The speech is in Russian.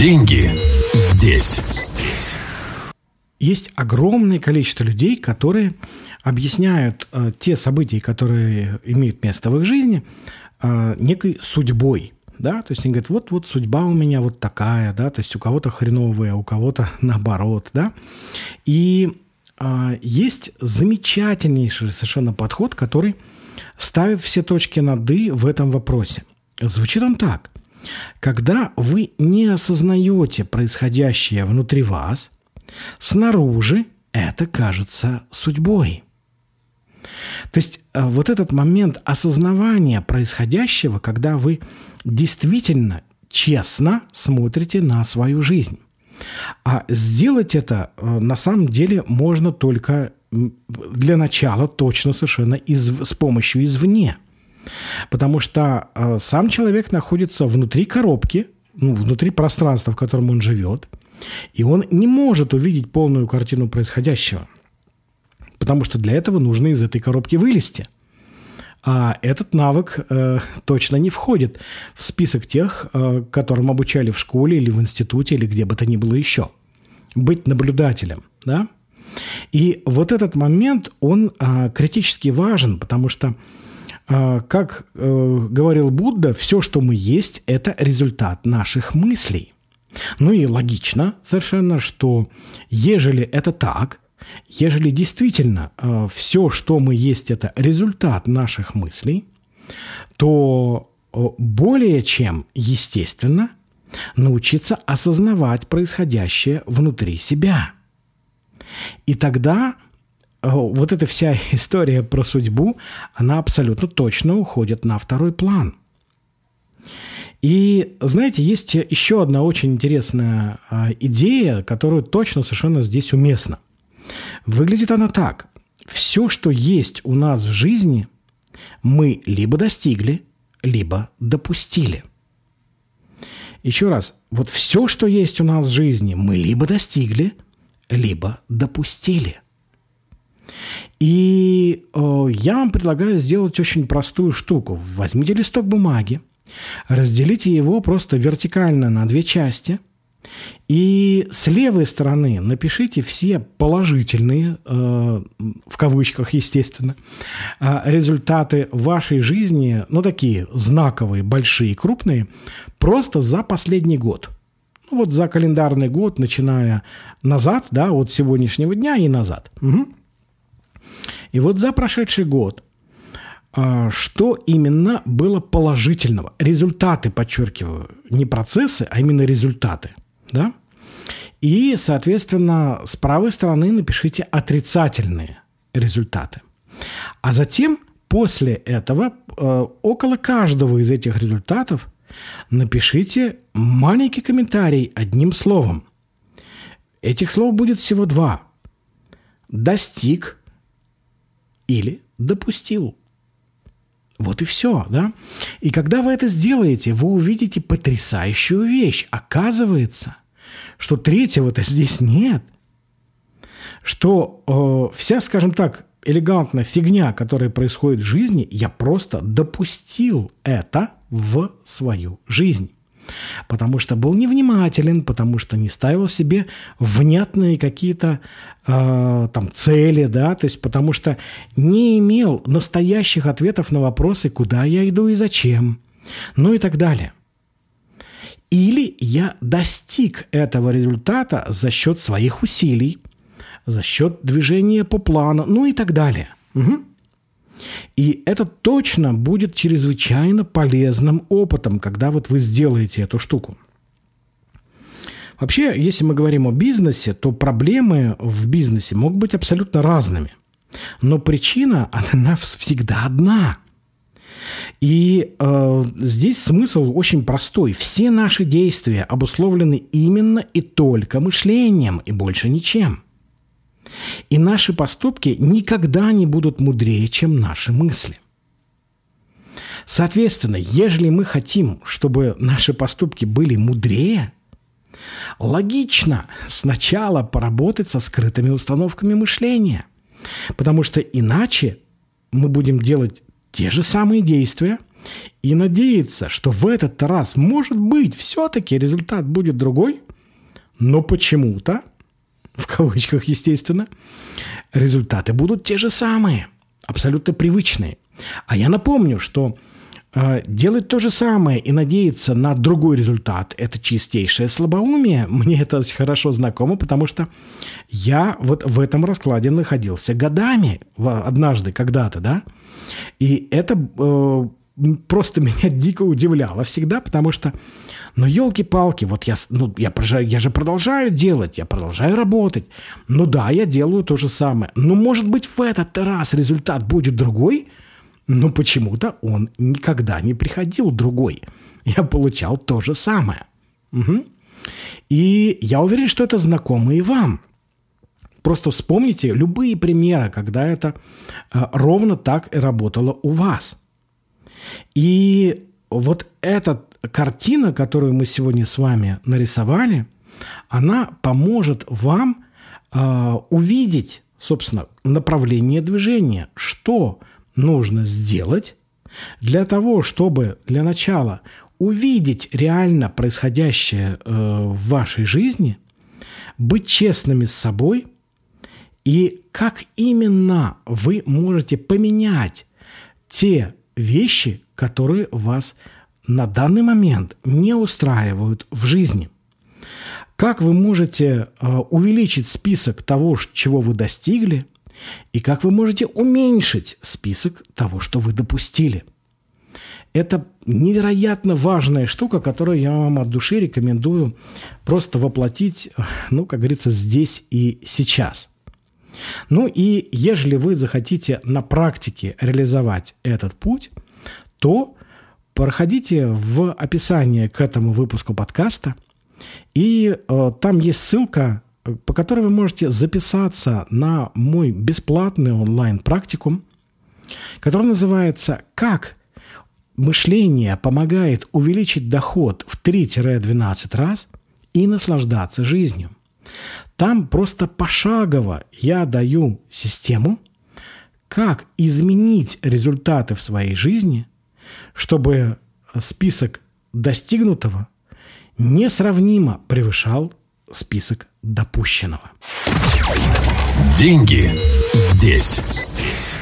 Деньги здесь. Здесь. Есть огромное количество людей, которые объясняют э, те события, которые имеют место в их жизни, э, некой судьбой. Да? То есть они говорят, вот, вот судьба у меня вот такая, да, то есть у кого-то хреновая, у кого-то наоборот, да. И э, есть замечательнейший совершенно подход, который ставит все точки над «и» в этом вопросе. Звучит он так. Когда вы не осознаете происходящее внутри вас, снаружи это кажется судьбой. То есть э, вот этот момент осознавания происходящего, когда вы действительно честно смотрите на свою жизнь. А сделать это э, на самом деле можно только для начала точно совершенно из, с помощью извне – Потому что э, сам человек находится внутри коробки, ну, внутри пространства, в котором он живет, и он не может увидеть полную картину происходящего. Потому что для этого нужно из этой коробки вылезти. А этот навык э, точно не входит в список тех, э, которым обучали в школе или в институте, или где бы то ни было еще. Быть наблюдателем, да? И вот этот момент, он э, критически важен, потому что как э, говорил Будда, все, что мы есть, это результат наших мыслей. Ну и логично совершенно, что ежели это так, ежели действительно э, все, что мы есть, это результат наших мыслей, то э, более чем естественно научиться осознавать происходящее внутри себя. И тогда вот эта вся история про судьбу, она абсолютно точно уходит на второй план. И, знаете, есть еще одна очень интересная а, идея, которая точно совершенно здесь уместна. Выглядит она так. Все, что есть у нас в жизни, мы либо достигли, либо допустили. Еще раз, вот все, что есть у нас в жизни, мы либо достигли, либо допустили – и э, я вам предлагаю сделать очень простую штуку. Возьмите листок бумаги, разделите его просто вертикально на две части – и с левой стороны напишите все положительные, э, в кавычках, естественно, э, результаты вашей жизни, ну, такие знаковые, большие, крупные, просто за последний год. Ну, вот за календарный год, начиная назад, да, от сегодняшнего дня и назад. Угу. И вот за прошедший год а, что именно было положительного? Результаты, подчеркиваю, не процессы, а именно результаты. Да? И, соответственно, с правой стороны напишите отрицательные результаты. А затем, после этого, а, около каждого из этих результатов напишите маленький комментарий одним словом. Этих слов будет всего два. Достиг – или допустил. Вот и все, да? И когда вы это сделаете, вы увидите потрясающую вещь. Оказывается, что третьего-то здесь нет. Что э, вся, скажем так, элегантная фигня, которая происходит в жизни, я просто допустил это в свою жизнь потому что был невнимателен, потому что не ставил себе внятные какие-то э, там цели, да, то есть потому что не имел настоящих ответов на вопросы, куда я иду и зачем, ну и так далее. Или я достиг этого результата за счет своих усилий, за счет движения по плану, ну и так далее. Угу. И это точно будет чрезвычайно полезным опытом, когда вот вы сделаете эту штуку. Вообще, если мы говорим о бизнесе, то проблемы в бизнесе могут быть абсолютно разными. Но причина, она всегда одна. И э, здесь смысл очень простой. Все наши действия обусловлены именно и только мышлением, и больше ничем. И наши поступки никогда не будут мудрее, чем наши мысли. Соответственно, ежели мы хотим, чтобы наши поступки были мудрее, логично сначала поработать со скрытыми установками мышления. Потому что иначе мы будем делать те же самые действия, и надеяться, что в этот раз, может быть, все-таки результат будет другой, но почему-то, в кавычках, естественно, результаты будут те же самые, абсолютно привычные. А я напомню, что э, делать то же самое и надеяться на другой результат – это чистейшее слабоумие. Мне это хорошо знакомо, потому что я вот в этом раскладе находился годами, однажды, когда-то, да, и это э, просто меня дико удивляло всегда, потому что, ну, елки-палки, вот я, ну, я, я же продолжаю делать, я продолжаю работать. Ну да, я делаю то же самое. Но, может быть, в этот раз результат будет другой, но почему-то он никогда не приходил другой. Я получал то же самое. Угу. И я уверен, что это знакомо и вам. Просто вспомните любые примеры, когда это э, ровно так и работало у вас. И вот эта картина, которую мы сегодня с вами нарисовали, она поможет вам э, увидеть, собственно, направление движения, что нужно сделать для того, чтобы для начала увидеть реально происходящее э, в вашей жизни, быть честными с собой и как именно вы можете поменять те вещи, которые вас на данный момент не устраивают в жизни. Как вы можете э, увеличить список того, чего вы достигли, и как вы можете уменьшить список того, что вы допустили. Это невероятно важная штука, которую я вам от души рекомендую просто воплотить, ну, как говорится, здесь и сейчас. Ну и ежели вы захотите на практике реализовать этот путь, то проходите в описание к этому выпуску подкаста, и э, там есть ссылка, по которой вы можете записаться на мой бесплатный онлайн-практикум, который называется «Как мышление помогает увеличить доход в 3-12 раз и наслаждаться жизнью». Там просто пошагово я даю систему, как изменить результаты в своей жизни, чтобы список достигнутого несравнимо превышал список допущенного. Деньги здесь, здесь.